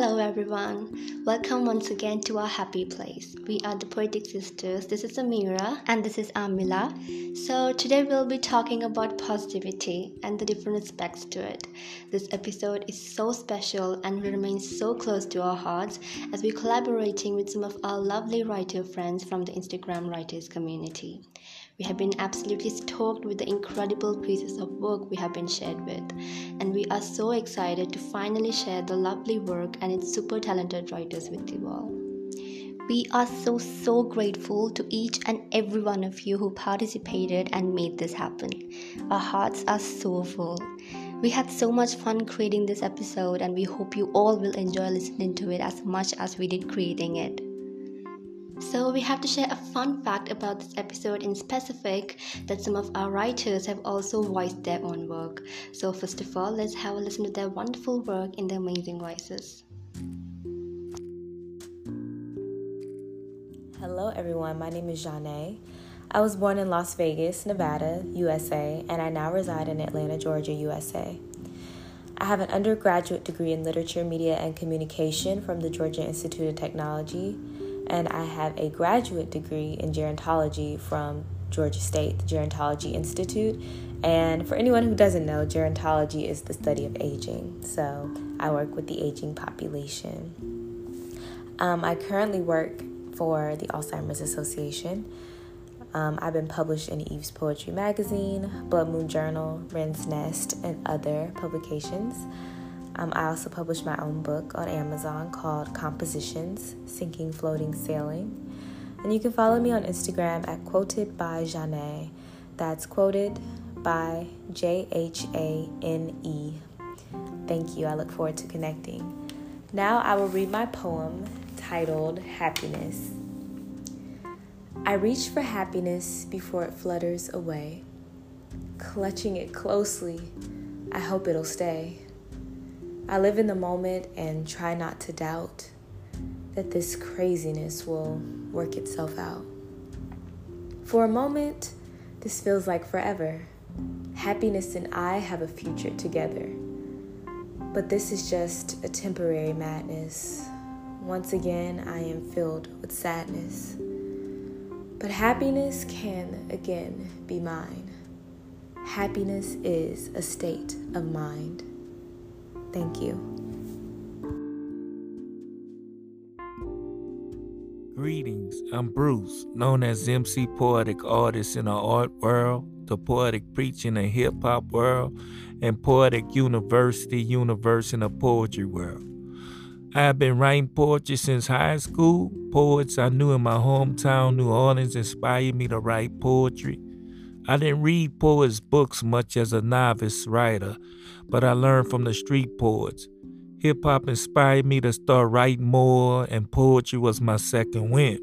Hello, everyone. Welcome once again to our happy place. We are the Poetic Sisters. This is Amira, and this is Amila. So, today we'll be talking about positivity and the different aspects to it. This episode is so special and remains so close to our hearts as we're collaborating with some of our lovely writer friends from the Instagram writers community. We have been absolutely stoked with the incredible pieces of work we have been shared with, and we are so excited to finally share the lovely work and its super talented writers with you all. We are so, so grateful to each and every one of you who participated and made this happen. Our hearts are so full. We had so much fun creating this episode, and we hope you all will enjoy listening to it as much as we did creating it. So, we have to share a fun fact about this episode in specific that some of our writers have also voiced their own work. So, first of all, let's have a listen to their wonderful work in their amazing voices. Hello, everyone. My name is Janae. I was born in Las Vegas, Nevada, USA, and I now reside in Atlanta, Georgia, USA. I have an undergraduate degree in literature, media, and communication from the Georgia Institute of Technology and I have a graduate degree in gerontology from Georgia State, the Gerontology Institute. And for anyone who doesn't know, gerontology is the study of aging. So I work with the aging population. Um, I currently work for the Alzheimer's Association. Um, I've been published in Eve's Poetry Magazine, Blood Moon Journal, Wren's Nest, and other publications. Um, I also published my own book on Amazon called Compositions Sinking, Floating, Sailing. And you can follow me on Instagram at Quoted by Jhane. That's quoted by J H A N E. Thank you. I look forward to connecting. Now I will read my poem titled Happiness. I reach for happiness before it flutters away. Clutching it closely, I hope it'll stay. I live in the moment and try not to doubt that this craziness will work itself out. For a moment, this feels like forever. Happiness and I have a future together. But this is just a temporary madness. Once again, I am filled with sadness. But happiness can again be mine. Happiness is a state of mind. Thank you. Greetings, I'm Bruce, known as MC Poetic Artist in the art world, the poetic preaching in the hip hop world, and Poetic University Universe in the poetry world. I have been writing poetry since high school. Poets I knew in my hometown, New Orleans, inspired me to write poetry. I didn't read poets' books much as a novice writer, but I learned from the street poets. Hip hop inspired me to start writing more, and poetry was my second wind.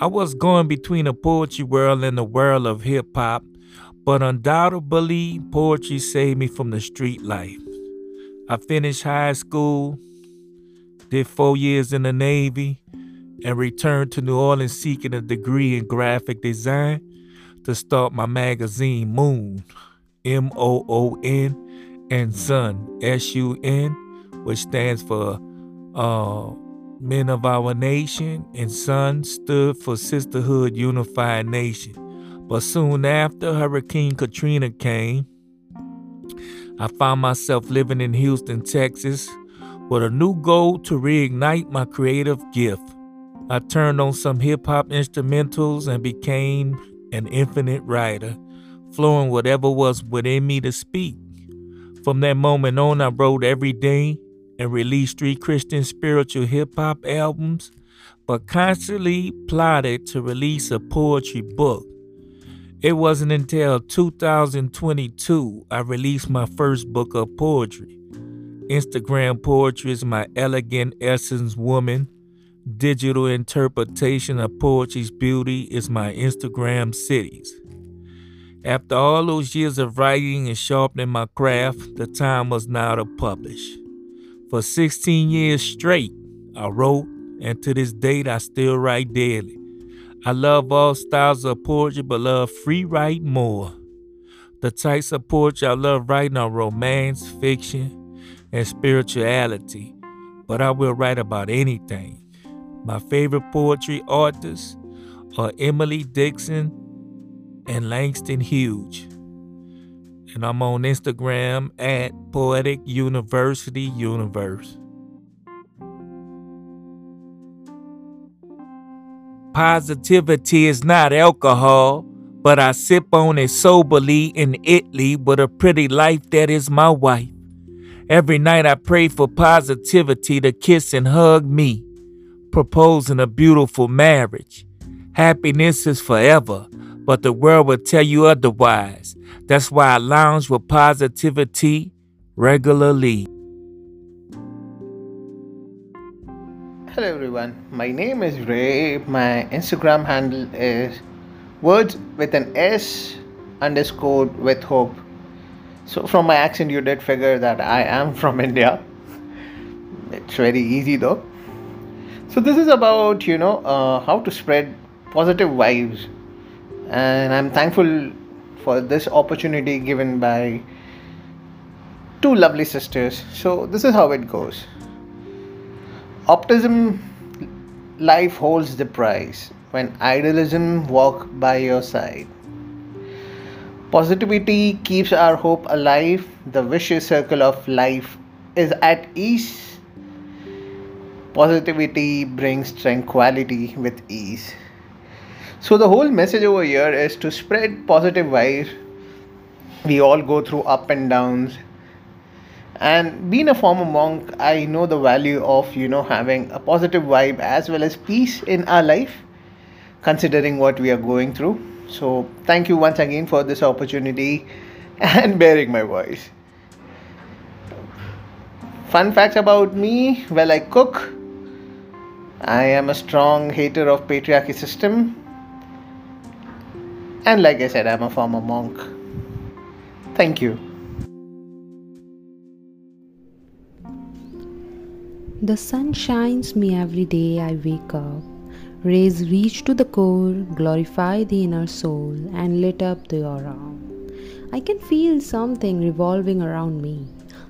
I was going between the poetry world and the world of hip hop, but undoubtedly, poetry saved me from the street life. I finished high school, did four years in the Navy, and returned to New Orleans seeking a degree in graphic design to start my magazine Moon, M O O N, and Sun, S U N, which stands for uh, Men of Our Nation, and Sun stood for Sisterhood Unified Nation. But soon after Hurricane Katrina came, I found myself living in Houston, Texas, with a new goal to reignite my creative gift. I turned on some hip hop instrumentals and became an infinite writer, flowing whatever was within me to speak. From that moment on, I wrote every day and released three Christian spiritual hip hop albums, but constantly plotted to release a poetry book. It wasn't until 2022 I released my first book of poetry. Instagram Poetry is my elegant essence woman digital interpretation of poetry's beauty is my Instagram cities. After all those years of writing and sharpening my craft, the time was now to publish. For 16 years straight, I wrote, and to this date, I still write daily. I love all styles of poetry, but love free write more. The types of poetry I love writing are romance, fiction, and spirituality. but I will write about anything. My favorite poetry artists are Emily Dickinson and Langston Hughes. And I'm on Instagram at Poetic University Universe. Positivity is not alcohol, but I sip on it soberly in Italy with a pretty life that is my wife. Every night I pray for positivity to kiss and hug me, proposing a beautiful marriage. Happiness is forever, but the world will tell you otherwise. That's why I lounge with positivity regularly. Hello everyone, my name is Ray. My Instagram handle is words with an S underscore with hope. So from my accent, you did figure that I am from India. It's very easy though. So this is about you know uh, how to spread positive vibes, and I'm thankful for this opportunity given by two lovely sisters. So this is how it goes. Optimism life holds the prize when idealism walk by your side. Positivity keeps our hope alive. The vicious circle of life is at ease positivity brings tranquility with ease. So the whole message over here is to spread positive vibes. We all go through up and downs. And being a former monk i know the value of you know having a positive vibe as well as peace in our life considering what we are going through. So thank you once again for this opportunity and bearing my voice. Fun facts about me. Well i cook i am a strong hater of patriarchy system and like i said i'm a former monk thank you The sun shines me every day I wake up. Rays reach to the core, glorify the inner soul, and lit up the aura. I can feel something revolving around me,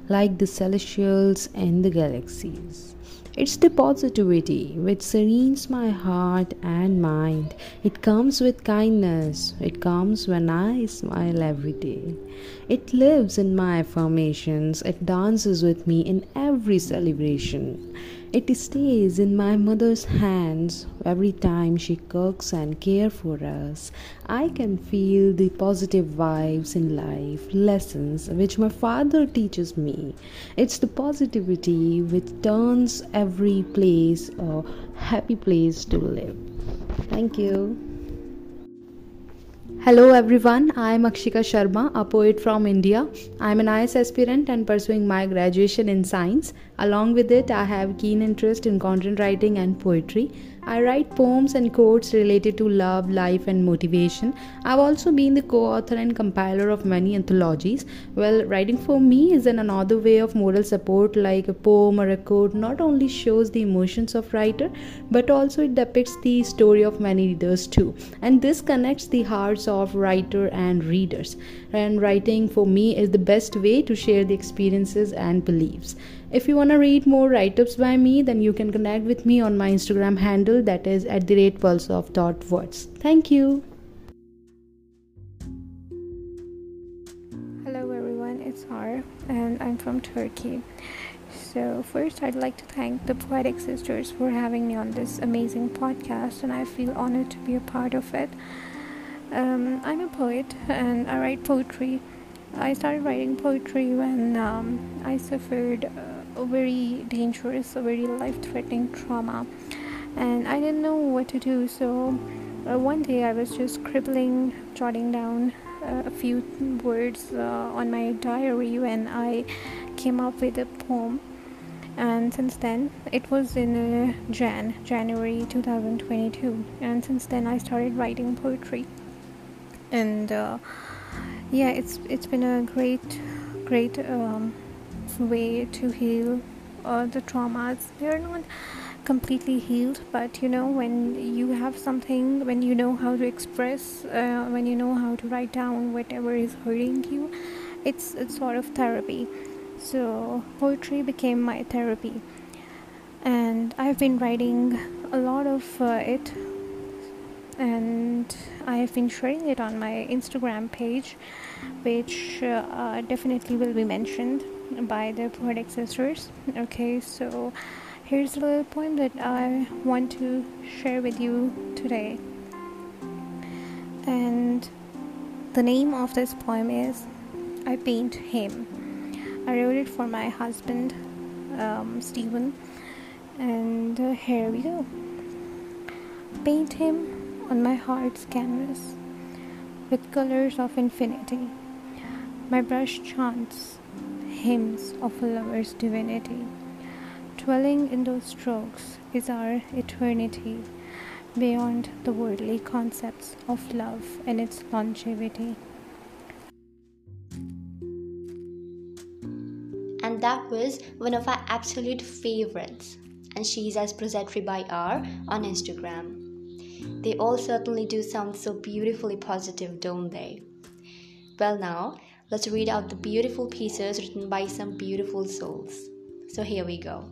like the celestials and the galaxies. It's the positivity which serenes my heart and mind. It comes with kindness. It comes when I smile every day. It lives in my affirmations. It dances with me in every celebration. It stays in my mother's hands every time she cooks and cares for us. I can feel the positive vibes in life, lessons which my father teaches me. It's the positivity which turns every place a happy place to live. Thank you. Hello everyone, I am Akshika Sharma, a poet from India. I am an IAS aspirant and pursuing my graduation in science. Along with it, I have keen interest in content writing and poetry. I write poems and quotes related to love, life, and motivation. I've also been the co author and compiler of many anthologies. Well, writing for me is an another way of moral support, like a poem or a quote, not only shows the emotions of writer, but also it depicts the story of many readers too. And this connects the hearts of writer and readers. And writing for me is the best way to share the experiences and beliefs. If you want to read more write ups by me, then you can connect with me on my Instagram handle that is at the rate pulse of thought words. Thank you. Hello everyone, it's Har and I'm from Turkey. So, first, I'd like to thank the Poetic Sisters for having me on this amazing podcast, and I feel honored to be a part of it. Um, I'm a poet and I write poetry. I started writing poetry when um, I suffered. Uh, very dangerous, a very life threatening trauma, and I didn't know what to do. So uh, one day I was just scribbling, jotting down uh, a few words uh, on my diary when I came up with a poem. And since then, it was in uh, Jan, January 2022, and since then I started writing poetry. And uh, yeah, it's it's been a great, great. Um, way to heal uh, the traumas. They're not completely healed but you know when you have something when you know how to express uh, when you know how to write down whatever is hurting you it's it's sort of therapy. So poetry became my therapy. And I've been writing a lot of uh, it and I have been sharing it on my Instagram page, which uh, definitely will be mentioned by the Poetic Sisters. Okay, so here's a little poem that I want to share with you today. And the name of this poem is I Paint Him. I wrote it for my husband, um, Stephen, and uh, here we go. Paint him on my heart's canvas with colors of infinity. My brush chants hymns of a lover's divinity. Dwelling in those strokes is our eternity beyond the worldly concepts of love and its longevity. And that was one of our absolute favorites. And she's as Prosetry by R on Instagram. They all certainly do sound so beautifully positive, don't they? Well, now, let's read out the beautiful pieces written by some beautiful souls. So, here we go.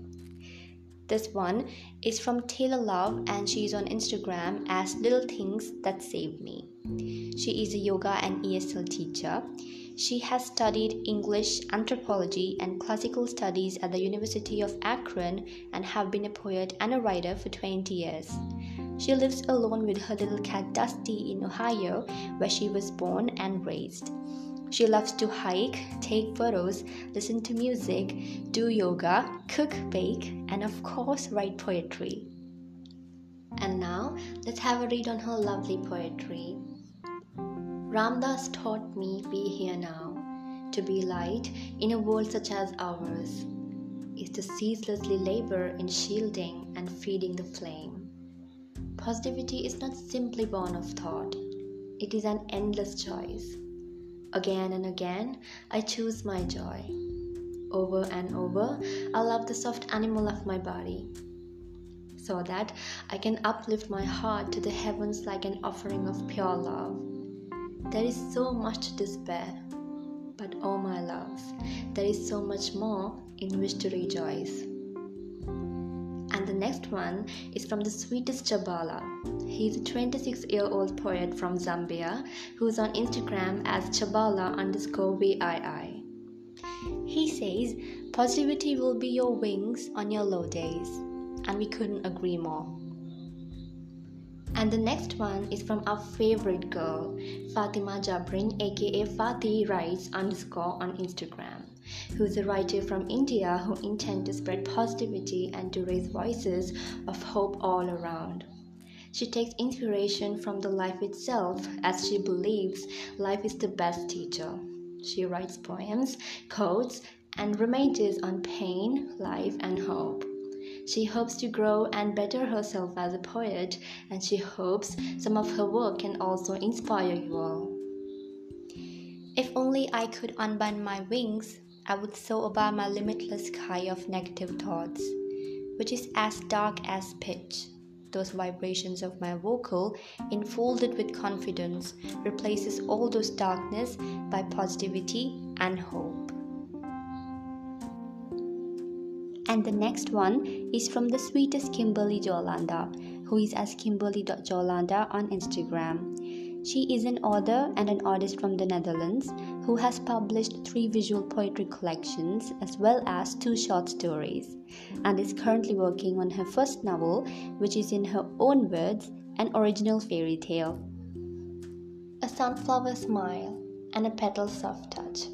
This one is from Taylor Love and she's on Instagram as Little Things That Save Me. She is a yoga and ESL teacher. She has studied English, anthropology, and classical studies at the University of Akron and have been a poet and a writer for 20 years. She lives alone with her little cat Dusty in Ohio, where she was born and raised. She loves to hike, take photos, listen to music, do yoga, cook, bake, and of course, write poetry. And now, let's have a read on her lovely poetry. Ram Dass taught me be here now, to be light in a world such as ours, is to ceaselessly labor in shielding and feeding the flame. Positivity is not simply born of thought, it is an endless choice. Again and again, I choose my joy. Over and over, I love the soft animal of my body, so that I can uplift my heart to the heavens like an offering of pure love. There is so much to despair, but oh my loves, there is so much more in which to rejoice. The next one is from the sweetest Chabala. He's a 26 year old poet from Zambia who's on Instagram as Chabala underscore VII. He says, Positivity will be your wings on your low days. And we couldn't agree more. And the next one is from our favorite girl, Fatima Jabrin, aka Fati Writes underscore on Instagram who's a writer from India who intend to spread positivity and to raise voices of hope all around. She takes inspiration from the life itself as she believes life is the best teacher. She writes poems, quotes, and remains on pain, life, and hope. She hopes to grow and better herself as a poet, and she hopes some of her work can also inspire you all. If only I could unbind my wings, I would soar above my limitless sky of negative thoughts, which is as dark as pitch. Those vibrations of my vocal, enfolded with confidence, replaces all those darkness by positivity and hope. And the next one is from the sweetest Kimberly Jolanda, who is as Kimberly.Jolanda on Instagram. She is an author and an artist from the Netherlands who has published three visual poetry collections as well as two short stories and is currently working on her first novel, which is in her own words an original fairy tale. A sunflower smile and a petal soft touch.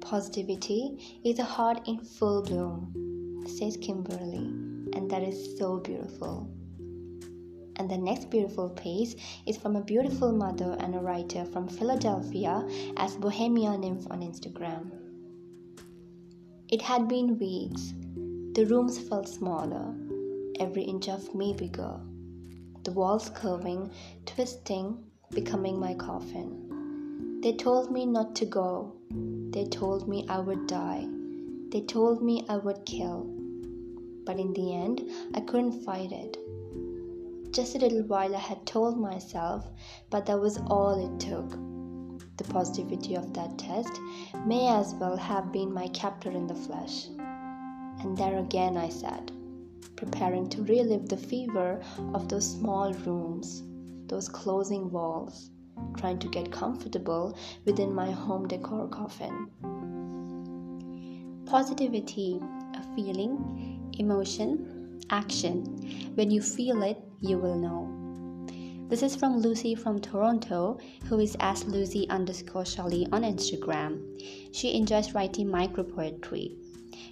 Positivity is a heart in full bloom, says Kimberly, and that is so beautiful. And the next beautiful piece is from a beautiful mother and a writer from Philadelphia as Bohemia Nymph on Instagram. It had been weeks. The rooms felt smaller, every inch of me bigger. The walls curving, twisting, becoming my coffin. They told me not to go. They told me I would die. They told me I would kill. But in the end, I couldn't fight it. Just a little while I had told myself, but that was all it took. The positivity of that test may as well have been my captor in the flesh. And there again I sat, preparing to relive the fever of those small rooms, those closing walls, trying to get comfortable within my home decor coffin. Positivity, a feeling, emotion, action. When you feel it, you will know. This is from Lucy from Toronto, who is as Lucy underscore Shully on Instagram. She enjoys writing micro poetry.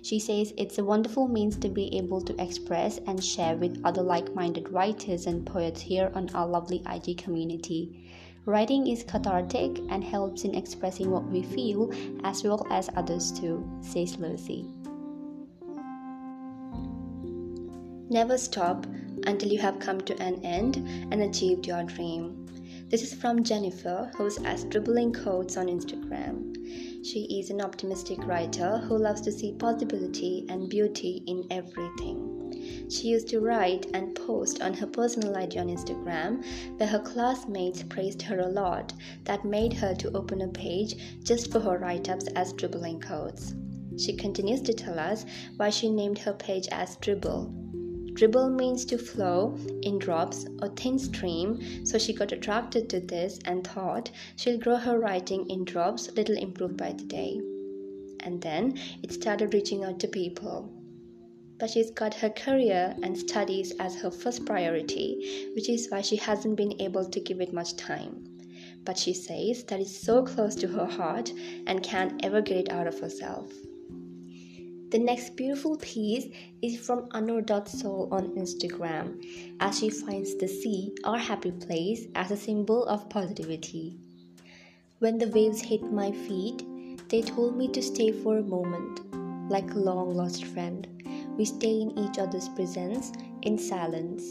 She says it's a wonderful means to be able to express and share with other like minded writers and poets here on our lovely IG community. Writing is cathartic and helps in expressing what we feel as well as others too, says Lucy. Never stop until you have come to an end and achieved your dream. This is from Jennifer, who's as dribbling quotes on Instagram. She is an optimistic writer who loves to see possibility and beauty in everything. She used to write and post on her personal ID on Instagram, where her classmates praised her a lot, that made her to open a page just for her write ups as dribbling quotes. She continues to tell us why she named her page as Dribble Dribble means to flow in drops or thin stream, so she got attracted to this and thought she'll grow her writing in drops, little improved by the day. And then it started reaching out to people. But she's got her career and studies as her first priority, which is why she hasn't been able to give it much time. But she says that is so close to her heart and can't ever get it out of herself. The next beautiful piece is from Annur.soul on Instagram, as she finds the sea, our happy place, as a symbol of positivity. When the waves hit my feet, they told me to stay for a moment, like a long lost friend. We stay in each other's presence in silence.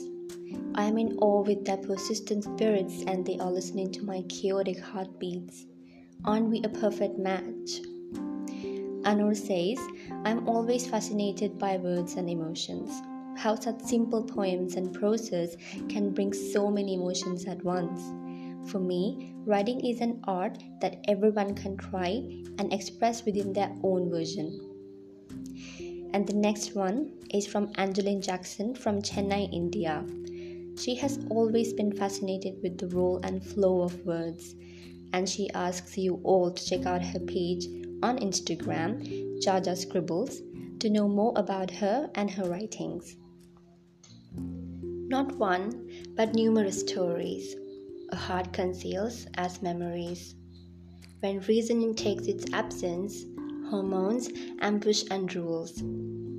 I am in awe with their persistent spirits, and they are listening to my chaotic heartbeats. Aren't we a perfect match? Annur says, I'm always fascinated by words and emotions. How such simple poems and prose can bring so many emotions at once. For me, writing is an art that everyone can try and express within their own version. And the next one is from Angeline Jackson from Chennai, India. She has always been fascinated with the role and flow of words, and she asks you all to check out her page on Instagram, Jaja Scribbles, to know more about her and her writings. Not one, but numerous stories a heart conceals as memories. When reasoning takes its absence, hormones ambush and rules.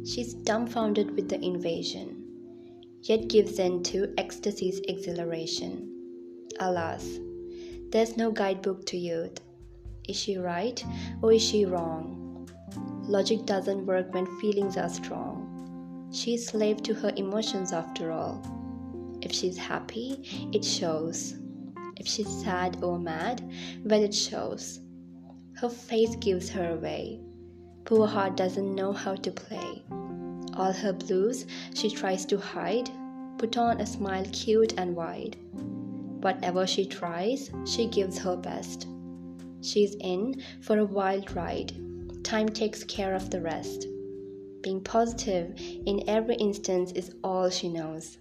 She's dumbfounded with the invasion, yet gives in to ecstasy's exhilaration. Alas, there's no guidebook to youth is she right or is she wrong? Logic doesn't work when feelings are strong. She's slave to her emotions after all. If she's happy, it shows. If she's sad or mad, well, it shows. Her face gives her away. Poor heart doesn't know how to play. All her blues she tries to hide, put on a smile cute and wide. Whatever she tries, she gives her best. She's in for a wild ride. Time takes care of the rest. Being positive in every instance is all she knows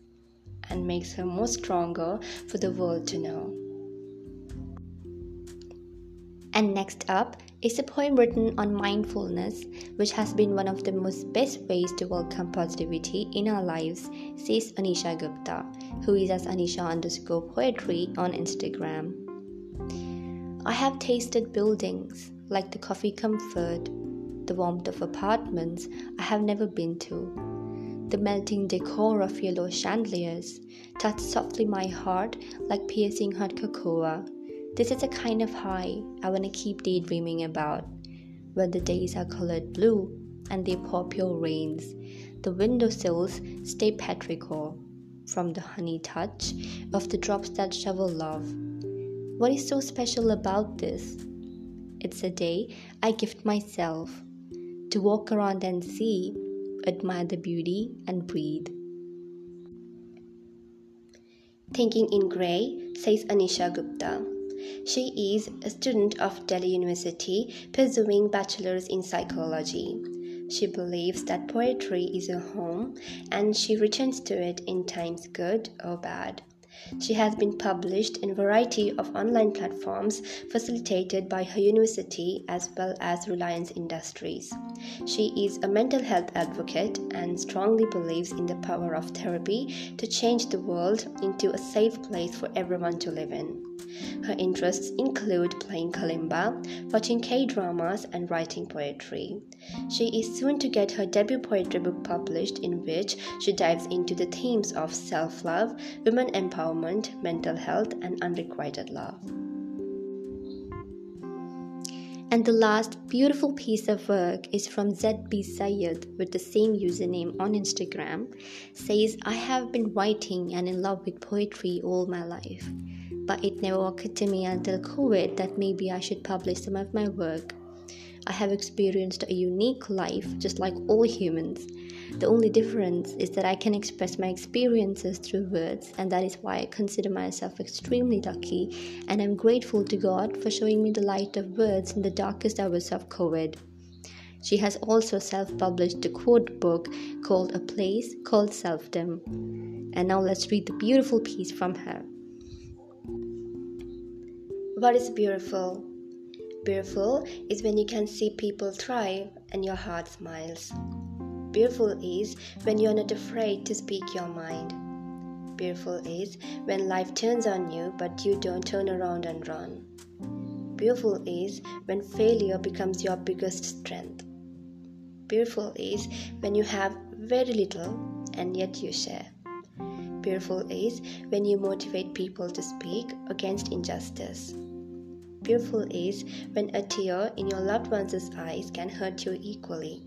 and makes her more stronger for the world to know. And next up is a poem written on mindfulness, which has been one of the most best ways to welcome positivity in our lives, says Anisha Gupta, who is as Anisha underscore poetry on Instagram. I have tasted buildings like the coffee comfort, the warmth of apartments I have never been to. The melting decor of yellow chandeliers touched softly my heart like piercing hot cocoa. This is a kind of high I want to keep daydreaming about. When the days are colored blue and they pour pure rains, the windowsills stay petrichor from the honey touch of the drops that shovel love what is so special about this? It's a day I gift myself to walk around and see, admire the beauty, and breathe. Thinking in Grey, says Anisha Gupta. She is a student of Delhi University pursuing bachelor's in psychology. She believes that poetry is a home and she returns to it in times good or bad. She has been published in a variety of online platforms facilitated by her university as well as Reliance Industries. She is a mental health advocate and strongly believes in the power of therapy to change the world into a safe place for everyone to live in. Her interests include playing kalimba, watching K dramas, and writing poetry. She is soon to get her debut poetry book published, in which she dives into the themes of self love, women empowerment, mental health, and unrequited love. And the last beautiful piece of work is from ZB Sayed with the same username on Instagram. Says, I have been writing and in love with poetry all my life but it never occurred to me until COVID that maybe I should publish some of my work. I have experienced a unique life just like all humans. The only difference is that I can express my experiences through words, and that is why I consider myself extremely lucky and I'm grateful to God for showing me the light of words in the darkest hours of COVID. She has also self published a quote book called A Place Called Selfdom. And now let's read the beautiful piece from her. What is beautiful? Beautiful is when you can see people thrive and your heart smiles. Beautiful is when you're not afraid to speak your mind. Beautiful is when life turns on you but you don't turn around and run. Beautiful is when failure becomes your biggest strength. Beautiful is when you have very little and yet you share. Beautiful is when you motivate people to speak against injustice. Beautiful is when a tear in your loved one's eyes can hurt you equally.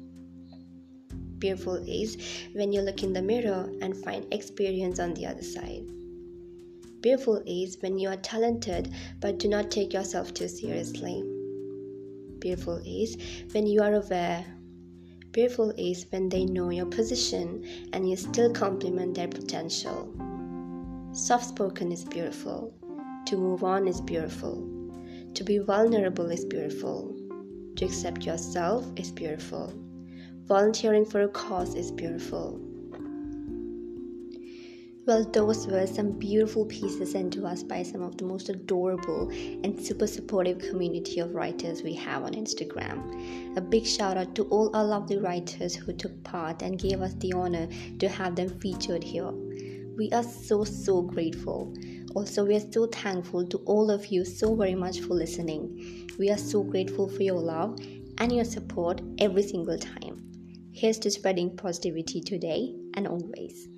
Beautiful is when you look in the mirror and find experience on the other side. Beautiful is when you are talented but do not take yourself too seriously. Beautiful is when you are aware. Beautiful is when they know your position and you still compliment their potential. Soft spoken is beautiful. To move on is beautiful. To be vulnerable is beautiful. To accept yourself is beautiful. Volunteering for a cause is beautiful. Well, those were some beautiful pieces sent to us by some of the most adorable and super supportive community of writers we have on Instagram. A big shout out to all our lovely writers who took part and gave us the honor to have them featured here. We are so, so grateful. Also, we are so thankful to all of you so very much for listening. We are so grateful for your love and your support every single time. Here's to spreading positivity today and always.